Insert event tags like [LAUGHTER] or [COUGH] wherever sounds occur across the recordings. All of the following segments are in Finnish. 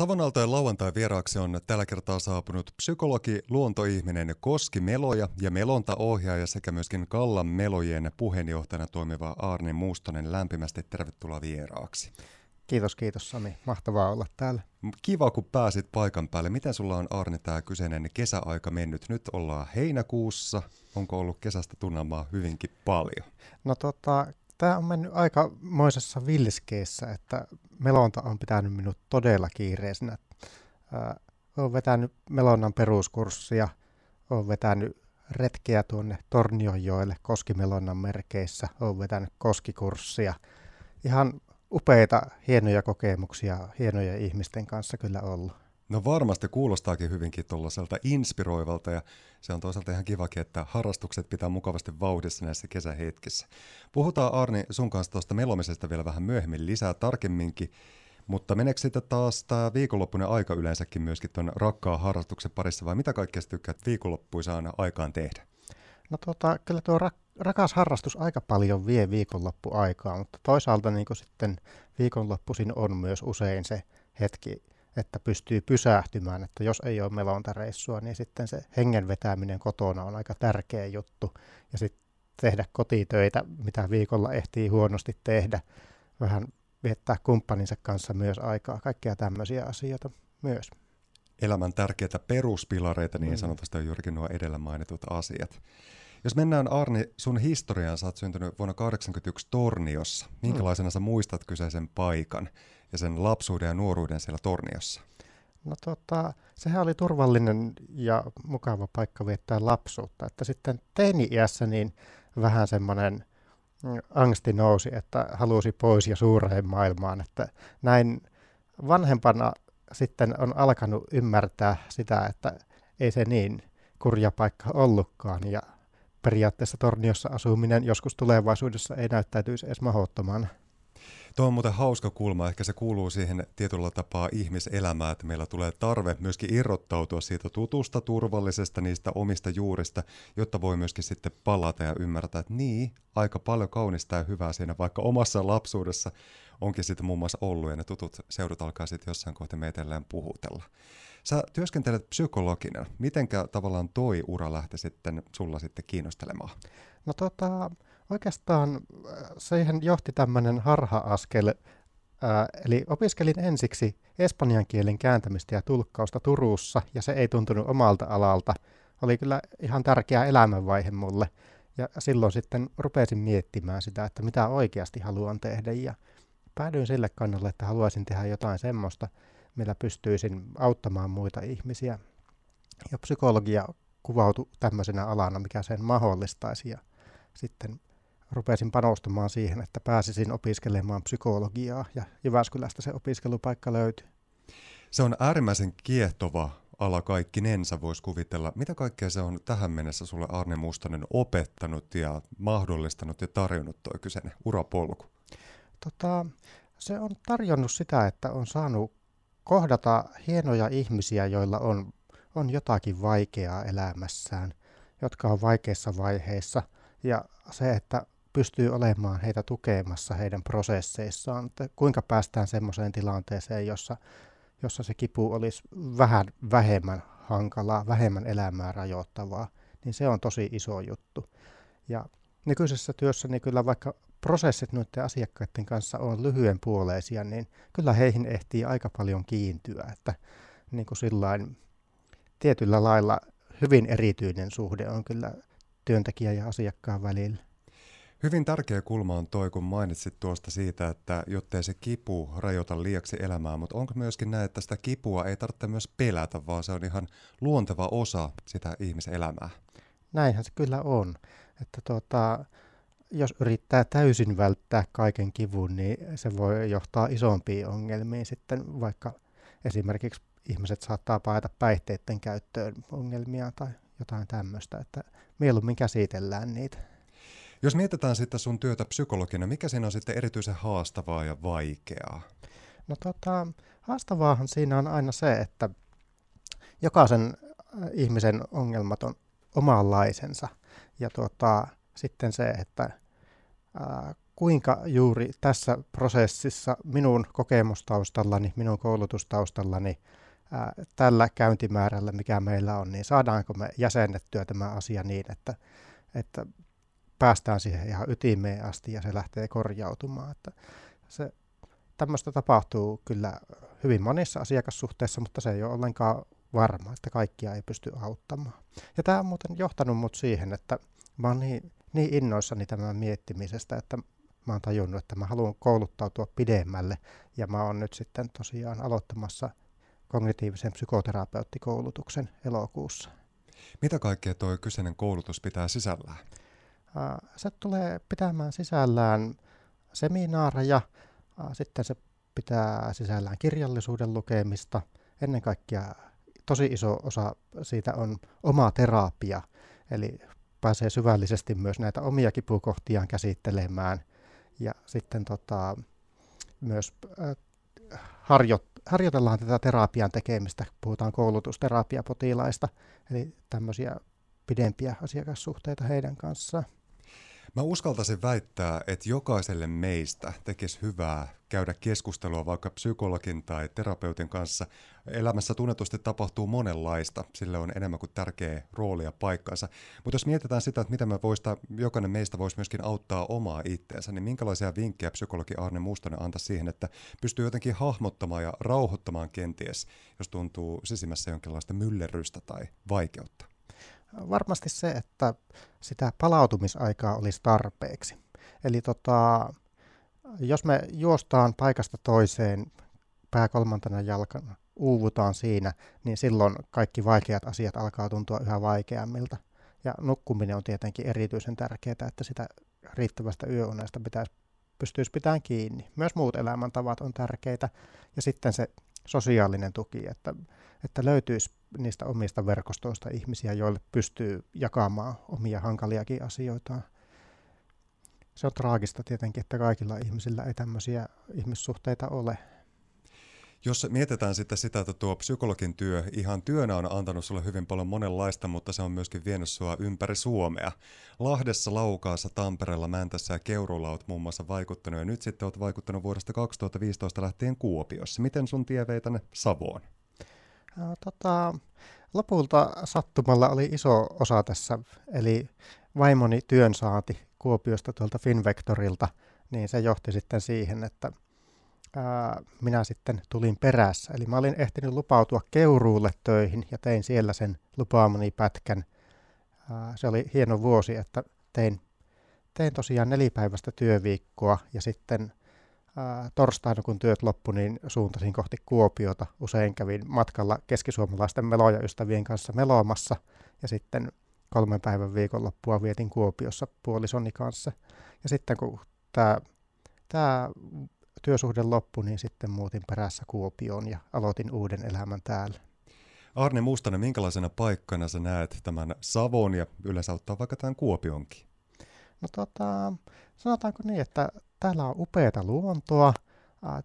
Savonaltojen lauantai vieraaksi on tällä kertaa saapunut psykologi, luontoihminen Koski Meloja ja melontaohjaaja sekä myöskin Kallan Melojen puheenjohtajana toimiva Arne Muustonen. Lämpimästi tervetuloa vieraaksi. Kiitos, kiitos Sami. Mahtavaa olla täällä. Kiva, kun pääsit paikan päälle. Miten sulla on Arne tämä kyseinen kesäaika mennyt? Nyt ollaan heinäkuussa. Onko ollut kesästä tunnelmaa hyvinkin paljon? No tota, tämä on mennyt aika moisessa vilskeessä, että melonta on pitänyt minut todella kiireisenä. olen vetänyt melonnan peruskurssia, olen vetänyt retkeä tuonne Tornionjoelle Koskimelonnan merkeissä, olen vetänyt koskikurssia. Ihan upeita, hienoja kokemuksia, hienoja ihmisten kanssa kyllä ollut. No varmasti kuulostaakin hyvinkin tuollaiselta inspiroivalta ja se on toisaalta ihan kivakin, että harrastukset pitää mukavasti vauhdissa näissä kesähetkissä. Puhutaan Arni sun kanssa tuosta melomisesta vielä vähän myöhemmin lisää tarkemminkin, mutta meneekö sitten taas tämä viikonloppuinen aika yleensäkin myöskin tuon rakkaan harrastuksen parissa vai mitä kaikkea tykkäät viikonloppuisaan aikaan tehdä? No tota, kyllä tuo rak- rakas harrastus aika paljon vie viikonloppuaikaa, mutta toisaalta niin sitten viikonloppuisin on myös usein se hetki, että pystyy pysähtymään, että jos ei ole melontareissua, niin sitten se hengen vetäminen kotona on aika tärkeä juttu. Ja sitten tehdä kotitöitä, mitä viikolla ehtii huonosti tehdä, vähän viettää kumppaninsa kanssa myös aikaa, kaikkea tämmöisiä asioita myös. Elämän tärkeitä peruspilareita, niin mm. sanotusti on juurikin nuo edellä mainitut asiat. Jos mennään Arni sun historiaan, sä oot syntynyt vuonna 1981 Torniossa. Minkälaisena mm. sä muistat kyseisen paikan ja sen lapsuuden ja nuoruuden siellä Torniossa? No tota, sehän oli turvallinen ja mukava paikka viettää lapsuutta. Että sitten teini-iässä niin vähän semmoinen mm, angsti nousi, että halusi pois ja suureen maailmaan. Että näin vanhempana sitten on alkanut ymmärtää sitä, että ei se niin kurja paikka ollutkaan ja periaatteessa Torniossa asuminen joskus tulevaisuudessa ei näyttäytyisi edes mahdottomana. Tuo on muuten hauska kulma. Ehkä se kuuluu siihen tietyllä tapaa ihmiselämään, että meillä tulee tarve myöskin irrottautua siitä tutusta, turvallisesta, niistä omista juurista, jotta voi myöskin sitten palata ja ymmärtää, että niin, aika paljon kaunista ja hyvää siinä, vaikka omassa lapsuudessa onkin sitten muun muassa ollut, ja ne tutut seudut alkaa sitten jossain kohtaa meitellään puhutella. Sä työskentelet psykologina. Mitenkä tavallaan toi ura lähti sitten sulla sitten kiinnostelemaan? No tota, oikeastaan äh, siihen johti tämmöinen harha-askel. Äh, eli opiskelin ensiksi espanjan kielen kääntämistä ja tulkkausta Turussa, ja se ei tuntunut omalta alalta. Oli kyllä ihan tärkeä elämänvaihe mulle. Ja silloin sitten rupesin miettimään sitä, että mitä oikeasti haluan tehdä, ja päädyin sille kannalle, että haluaisin tehdä jotain semmoista, millä pystyisin auttamaan muita ihmisiä. Ja psykologia kuvautui tämmöisenä alana, mikä sen mahdollistaisi. Ja sitten rupesin panostamaan siihen, että pääsisin opiskelemaan psykologiaa ja Jyväskylästä se opiskelupaikka löytyi. Se on äärimmäisen kiehtova ala kaikkinensa, voisi kuvitella. Mitä kaikkea se on tähän mennessä sulle Arne Mustonen opettanut ja mahdollistanut ja tarjonnut tuo kyseinen urapolku? Tota, se on tarjonnut sitä, että on saanut kohdata hienoja ihmisiä, joilla on, on jotakin vaikeaa elämässään, jotka on vaikeissa vaiheissa. Ja se, että pystyy olemaan heitä tukemassa heidän prosesseissaan, että kuinka päästään semmoiseen tilanteeseen, jossa, jossa se kipu olisi vähän vähemmän hankalaa, vähemmän elämää rajoittavaa, niin se on tosi iso juttu. Ja nykyisessä työssä niin kyllä vaikka prosessit noiden asiakkaiden kanssa on lyhyen puoleisia, niin kyllä heihin ehtii aika paljon kiintyä, että niin kuin sillain, tietyllä lailla hyvin erityinen suhde on kyllä työntekijä ja asiakkaan välillä. Hyvin tärkeä kulma on toi, kun mainitsit tuosta siitä, että jottei se kipu rajoita liiaksi elämää, mutta onko myöskin näin, että sitä kipua ei tarvitse myös pelätä, vaan se on ihan luonteva osa sitä ihmiselämää? Näinhän se kyllä on. Että tuota, jos yrittää täysin välttää kaiken kivun, niin se voi johtaa isompiin ongelmiin sitten, vaikka esimerkiksi ihmiset saattaa paeta päihteiden käyttöön ongelmia tai jotain tämmöistä, että mieluummin käsitellään niitä. Jos mietitään sitten sun työtä psykologina, mikä siinä on sitten erityisen haastavaa ja vaikeaa? No tota, haastavaahan siinä on aina se, että jokaisen äh, ihmisen ongelmat on omanlaisensa. Ja tota, sitten se, että kuinka juuri tässä prosessissa minun kokemustaustallani, minun koulutustaustallani, ää, tällä käyntimäärällä, mikä meillä on, niin saadaanko me jäsennettyä tämä asia niin, että, että päästään siihen ihan ytimeen asti ja se lähtee korjautumaan. Että se, tämmöistä tapahtuu kyllä hyvin monissa asiakassuhteissa, mutta se ei ole ollenkaan varma, että kaikkia ei pysty auttamaan. Ja tämä on muuten johtanut mut siihen, että mä oon niin, niin innoissani tämän miettimisestä, että mä oon tajunnut, että mä haluan kouluttautua pidemmälle ja mä oon nyt sitten tosiaan aloittamassa kognitiivisen psykoterapeuttikoulutuksen elokuussa. Mitä kaikkea tuo kyseinen koulutus pitää sisällään? Se tulee pitämään sisällään seminaareja, sitten se pitää sisällään kirjallisuuden lukemista. Ennen kaikkea tosi iso osa siitä on oma terapia, eli pääsee syvällisesti myös näitä omia kipukohtiaan käsittelemään. Ja sitten tota, myös äh, harjo, harjoitellaan tätä terapian tekemistä, puhutaan koulutusterapiapotilaista, eli tämmöisiä pidempiä asiakassuhteita heidän kanssaan. Mä uskaltaisin väittää, että jokaiselle meistä tekisi hyvää käydä keskustelua vaikka psykologin tai terapeutin kanssa. Elämässä tunnetusti tapahtuu monenlaista, sillä on enemmän kuin tärkeä rooli ja paikkansa. Mutta jos mietitään sitä, että miten me voista, jokainen meistä voisi myöskin auttaa omaa itteensä, niin minkälaisia vinkkejä psykologi Arne Mustonen antaa siihen, että pystyy jotenkin hahmottamaan ja rauhoittamaan kenties, jos tuntuu sisimmässä jonkinlaista myllerrystä tai vaikeutta? Varmasti se, että sitä palautumisaikaa olisi tarpeeksi. Eli tota, jos me juostaan paikasta toiseen pää kolmantena jalkana, uuvutaan siinä, niin silloin kaikki vaikeat asiat alkaa tuntua yhä vaikeammilta. Ja nukkuminen on tietenkin erityisen tärkeää, että sitä riittävästä yöunesta pitäisi pystyisi pitämään kiinni. Myös muut elämäntavat on tärkeitä. Ja sitten se sosiaalinen tuki, että, että löytyisi niistä omista verkostoista ihmisiä, joille pystyy jakamaan omia hankaliakin asioitaan. Se on traagista tietenkin, että kaikilla ihmisillä ei tämmöisiä ihmissuhteita ole. Jos mietitään sitten sitä, että tuo psykologin työ ihan työnä on antanut sulle hyvin paljon monenlaista, mutta se on myöskin vienyt sua ympäri Suomea. Lahdessa, Laukaassa, Tampereella, Mäntässä ja Keurulla olet muun muassa vaikuttanut ja nyt sitten olet vaikuttanut vuodesta 2015 lähtien Kuopiossa. Miten sun tie vei tänne Savoon? Tota, lopulta sattumalla oli iso osa tässä, eli vaimoni työnsaanti Kuopiosta tuolta Finvectorilta, niin se johti sitten siihen, että ää, minä sitten tulin perässä. Eli mä olin ehtinyt lupautua Keuruulle töihin ja tein siellä sen lupaamani pätkän. Ää, se oli hieno vuosi, että tein, tein tosiaan nelipäiväistä työviikkoa ja sitten ää, torstaina kun työt loppu, niin suuntasin kohti Kuopiota. Usein kävin matkalla keskisuomalaisten meloja ystävien kanssa meloamassa ja sitten kolmen päivän viikonloppua vietin Kuopiossa puolisoni kanssa. Ja sitten kun tämä työsuhde loppui, niin sitten muutin perässä Kuopioon ja aloitin uuden elämän täällä. Arne Mustanen, minkälaisena paikkana sä näet tämän Savon ja yleensä ottaa vaikka tämän Kuopionkin? No tota, sanotaanko niin, että täällä on upeata luontoa,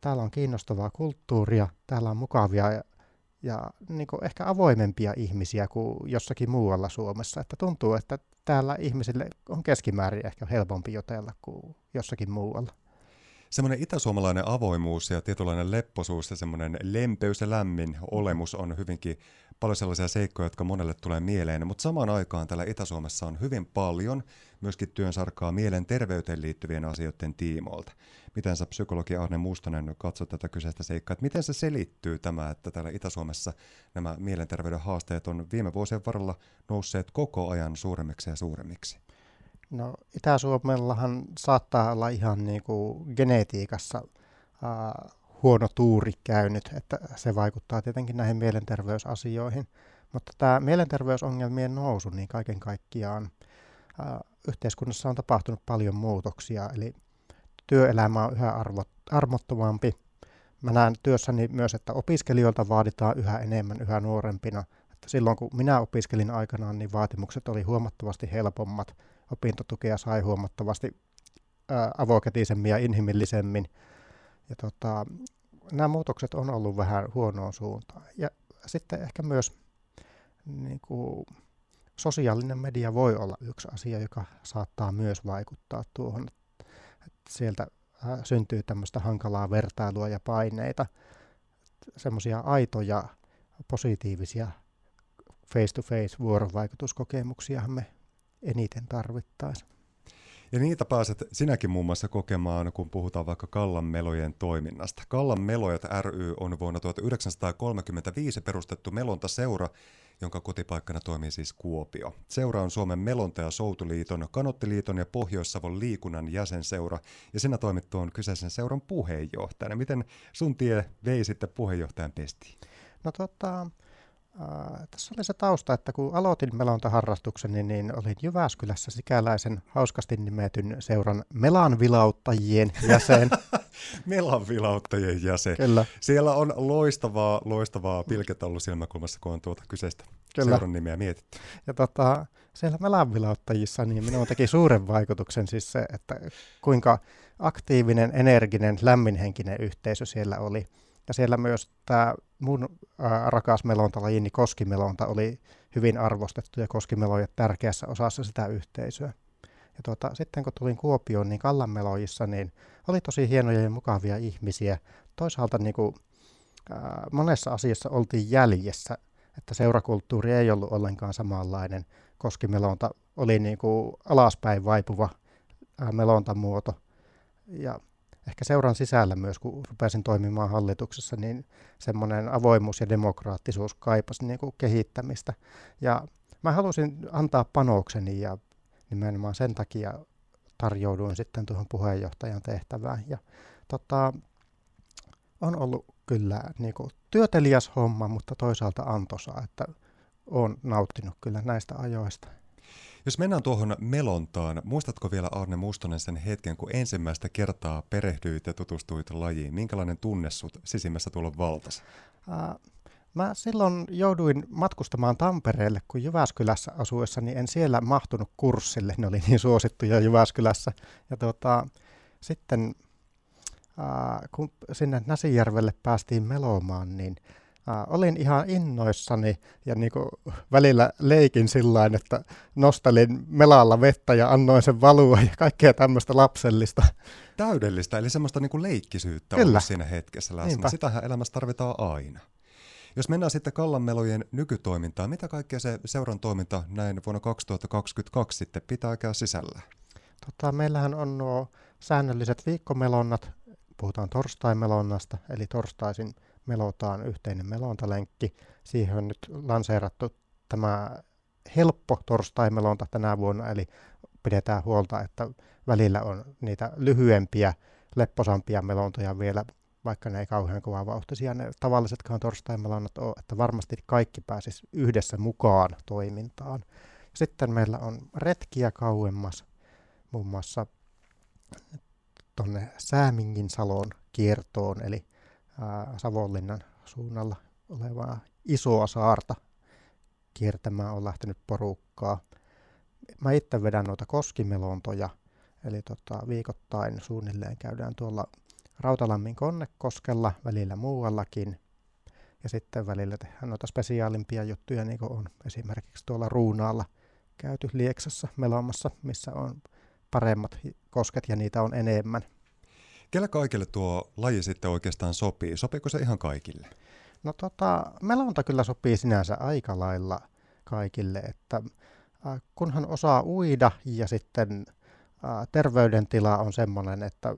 täällä on kiinnostavaa kulttuuria, täällä on mukavia ja, ja niin ehkä avoimempia ihmisiä kuin jossakin muualla Suomessa. Että tuntuu, että täällä ihmisille on keskimäärin ehkä helpompi jotella kuin jossakin muualla semmoinen itäsuomalainen avoimuus ja tietynlainen lepposuus ja semmoinen lempeys ja lämmin olemus on hyvinkin paljon sellaisia seikkoja, jotka monelle tulee mieleen, mutta samaan aikaan täällä Itä-Suomessa on hyvin paljon myöskin työnsarkaa mielenterveyteen liittyvien asioiden tiimoilta. Miten sä psykologi Arne Mustonen katsot tätä kyseistä seikkaa, että miten se selittyy tämä, että täällä Itä-Suomessa nämä mielenterveyden haasteet on viime vuosien varrella nousseet koko ajan suuremmiksi ja suuremmiksi? No Itä-Suomellahan saattaa olla ihan niin kuin genetiikassa äh, huono tuuri käynyt, että se vaikuttaa tietenkin näihin mielenterveysasioihin. Mutta tämä mielenterveysongelmien nousu, niin kaiken kaikkiaan äh, yhteiskunnassa on tapahtunut paljon muutoksia, eli työelämä on yhä arvot, armottomampi. Mä näen työssäni myös, että opiskelijoilta vaaditaan yhä enemmän yhä nuorempina. Että silloin kun minä opiskelin aikanaan, niin vaatimukset oli huomattavasti helpommat opintotukea sai huomattavasti avokätisemmin ja inhimillisemmin. Ja tota, nämä muutokset on ollut vähän huonoon suuntaan. Ja sitten ehkä myös niin kuin, sosiaalinen media voi olla yksi asia, joka saattaa myös vaikuttaa tuohon. Että sieltä syntyy tämmöistä hankalaa vertailua ja paineita. Semmoisia aitoja, positiivisia face-to-face vuorovaikutuskokemuksia me eniten tarvittaisiin. Ja niitä pääset sinäkin muun muassa kokemaan, kun puhutaan vaikka Kallan melojen toiminnasta. Kallan melojat ry on vuonna 1935 perustettu melontaseura, jonka kotipaikkana toimii siis Kuopio. Seura on Suomen melonta- ja soutuliiton, kanottiliiton ja Pohjois-Savon liikunnan jäsenseura, ja sinä toimit tuon kyseisen seuran puheenjohtajana. Miten sun tie vei sitten puheenjohtajan pestiin? No tota, Tässä oli se tausta, että kun aloitin melontaharrastukseni, niin olin Jyväskylässä sikäläisen hauskasti nimetyn seuran melanvilauttajien [LAUGHS] jäsen. melanvilauttajien jäsen. Kyllä. Siellä on loistavaa, loistavaa pilkettä ollut silmäkulmassa, kun on tuota kyseistä Kyllä. seuran nimeä mietitty. Ja tota, siellä melanvilauttajissa niin minun teki suuren vaikutuksen siis se, että kuinka aktiivinen, energinen, lämminhenkinen yhteisö siellä oli. Ja siellä myös tämä mun ää, rakas melontalajini koskimelonta oli hyvin arvostettu ja koskimeloja tärkeässä osassa sitä yhteisöä. Ja tuota, sitten kun tulin Kuopioon, niin Kallanmelojissa niin oli tosi hienoja ja mukavia ihmisiä. Toisaalta niin kuin, ää, monessa asiassa oltiin jäljessä, että seurakulttuuri ei ollut ollenkaan samanlainen. Koskimelonta oli niin kuin alaspäin vaipuva ää, melontamuoto. Ja ehkä seuran sisällä myös, kun rupesin toimimaan hallituksessa, niin semmoinen avoimuus ja demokraattisuus kaipasi niin kuin kehittämistä. Ja mä halusin antaa panokseni ja nimenomaan sen takia tarjouduin sitten tuohon puheenjohtajan tehtävään. Ja tota, on ollut kyllä niin kuin työteliäs homma, mutta toisaalta antoisaa, että olen nauttinut kyllä näistä ajoista. Jos mennään tuohon melontaan, muistatko vielä Arne Mustonen sen hetken, kun ensimmäistä kertaa perehdyit ja tutustuit lajiin? Minkälainen tunne sut sisimmässä tuolla valtas? Äh, mä silloin jouduin matkustamaan Tampereelle, kun Jyväskylässä asuessa, niin en siellä mahtunut kurssille. Ne oli niin suosittuja Jyväskylässä. Ja tota, sitten äh, kun sinne Näsijärvelle päästiin melomaan, niin Äh, olin ihan innoissani ja niinku välillä leikin sillä että nostelin melalla vettä ja annoin sen valua ja kaikkea tämmöistä lapsellista. Täydellistä, eli semmoista niinku leikkisyyttä Kyllä. siinä hetkessä läsnä. Niinpä. Sitähän elämässä tarvitaan aina. Jos mennään sitten Kallanmelojen nykytoimintaan, mitä kaikkea se seuran toiminta näin vuonna 2022 sitten pitääkään sisällä? Tota, meillähän on nuo säännölliset viikkomelonnat, puhutaan torstaimelonnasta, eli torstaisin melotaan yhteinen melontalenkki. Siihen on nyt lanseerattu tämä helppo torstai-melonta tänä vuonna, eli pidetään huolta, että välillä on niitä lyhyempiä, lepposampia melontoja vielä, vaikka ne ei kauhean kovaa vauhtisia ne tavallisetkaan torstai-melonnat ole, että varmasti kaikki pääsis yhdessä mukaan toimintaan. Sitten meillä on retkiä kauemmas, muun muassa tuonne Säämingin salon kiertoon, eli Savonlinnan suunnalla olevaa isoa saarta kiertämään on lähtenyt porukkaa. Mä itse vedän noita koskimelontoja, eli tota, viikoittain suunnilleen käydään tuolla Rautalammin Konnekoskella, välillä muuallakin. Ja sitten välillä tehdään noita spesiaalimpia juttuja, niin kuin on esimerkiksi tuolla Ruunaalla käyty Lieksassa melomassa, missä on paremmat kosket ja niitä on enemmän. Kellä kaikille tuo laji sitten oikeastaan sopii? Sopiiko se ihan kaikille? No tota, melonta kyllä sopii sinänsä aika lailla kaikille, että äh, kunhan osaa uida ja sitten äh, terveydentila on sellainen, että,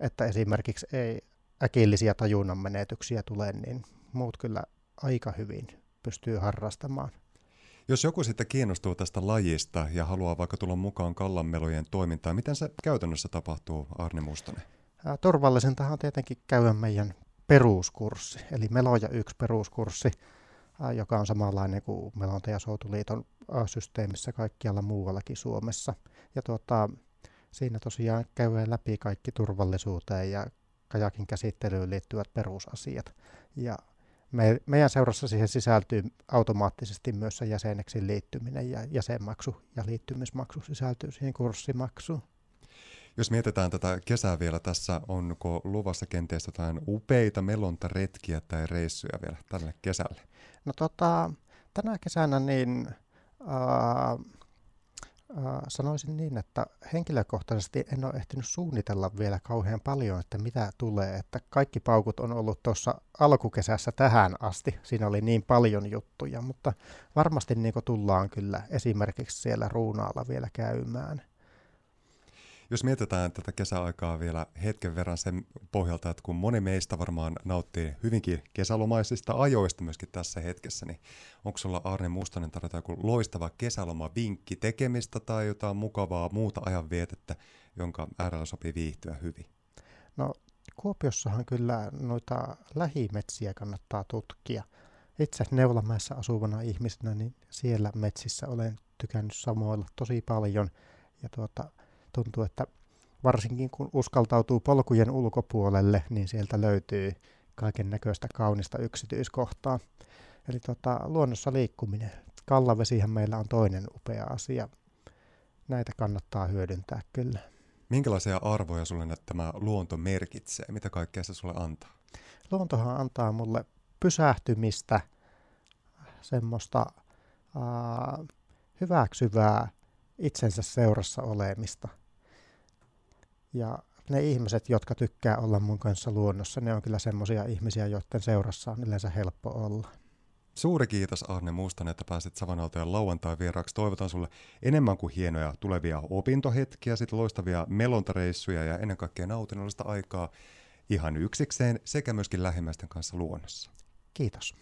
että esimerkiksi ei äkillisiä tajunnan menetyksiä tule, niin muut kyllä aika hyvin pystyy harrastamaan. Jos joku sitten kiinnostuu tästä lajista ja haluaa vaikka tulla mukaan kallanmelojen toimintaan, miten se käytännössä tapahtuu, Arne Mustonen? Turvallisintahan on tietenkin käydä meidän peruskurssi, eli Meloja 1 peruskurssi, joka on samanlainen kuin Melonta- ja Soutuliiton systeemissä kaikkialla muuallakin Suomessa. Ja tuota, siinä tosiaan käydään läpi kaikki turvallisuuteen ja kajakin käsittelyyn liittyvät perusasiat. Ja me, meidän seurassa siihen sisältyy automaattisesti myös se jäseneksi liittyminen ja jäsenmaksu ja liittymismaksu sisältyy siihen kurssimaksuun. Jos mietitään tätä kesää vielä tässä, onko luvassa kenties jotain upeita melontaretkiä tai reissuja vielä tälle kesälle? No tota, tänä kesänä niin äh, sanoisin niin, että henkilökohtaisesti en ole ehtinyt suunnitella vielä kauhean paljon, että mitä tulee. Että kaikki paukut on ollut tuossa alkukesässä tähän asti. Siinä oli niin paljon juttuja, mutta varmasti niin tullaan kyllä esimerkiksi siellä Ruunaalla vielä käymään. Jos mietitään tätä kesäaikaa vielä hetken verran sen pohjalta, että kun moni meistä varmaan nauttii hyvinkin kesälomaisista ajoista myöskin tässä hetkessä, niin onko sulla Arne Mustonen tarjota joku loistava kesäloma vinkki tekemistä tai jotain mukavaa muuta ajanvietettä, jonka äärellä sopii viihtyä hyvin? No Kuopiossahan kyllä noita lähimetsiä kannattaa tutkia. Itse Neulamäessä asuvana ihmisenä, niin siellä metsissä olen tykännyt samoilla tosi paljon. Ja tuota, tuntuu, että varsinkin kun uskaltautuu polkujen ulkopuolelle, niin sieltä löytyy kaiken näköistä kaunista yksityiskohtaa. Eli tota, luonnossa liikkuminen. Kallavesihän meillä on toinen upea asia. Näitä kannattaa hyödyntää kyllä. Minkälaisia arvoja sulle tämä luonto merkitsee? Mitä kaikkea se sulle antaa? Luontohan antaa mulle pysähtymistä, semmoista äh, hyväksyvää itsensä seurassa olemista. Ja ne ihmiset, jotka tykkää olla mun kanssa luonnossa, ne on kyllä semmoisia ihmisiä, joiden seurassa on yleensä helppo olla. Suuri kiitos Arne Mustonen, että pääsit Savanaltojen lauantai vieraaksi. Toivotan sulle enemmän kuin hienoja tulevia opintohetkiä, sit loistavia melontareissuja ja ennen kaikkea nautinnollista aikaa ihan yksikseen sekä myöskin lähimmäisten kanssa luonnossa. Kiitos.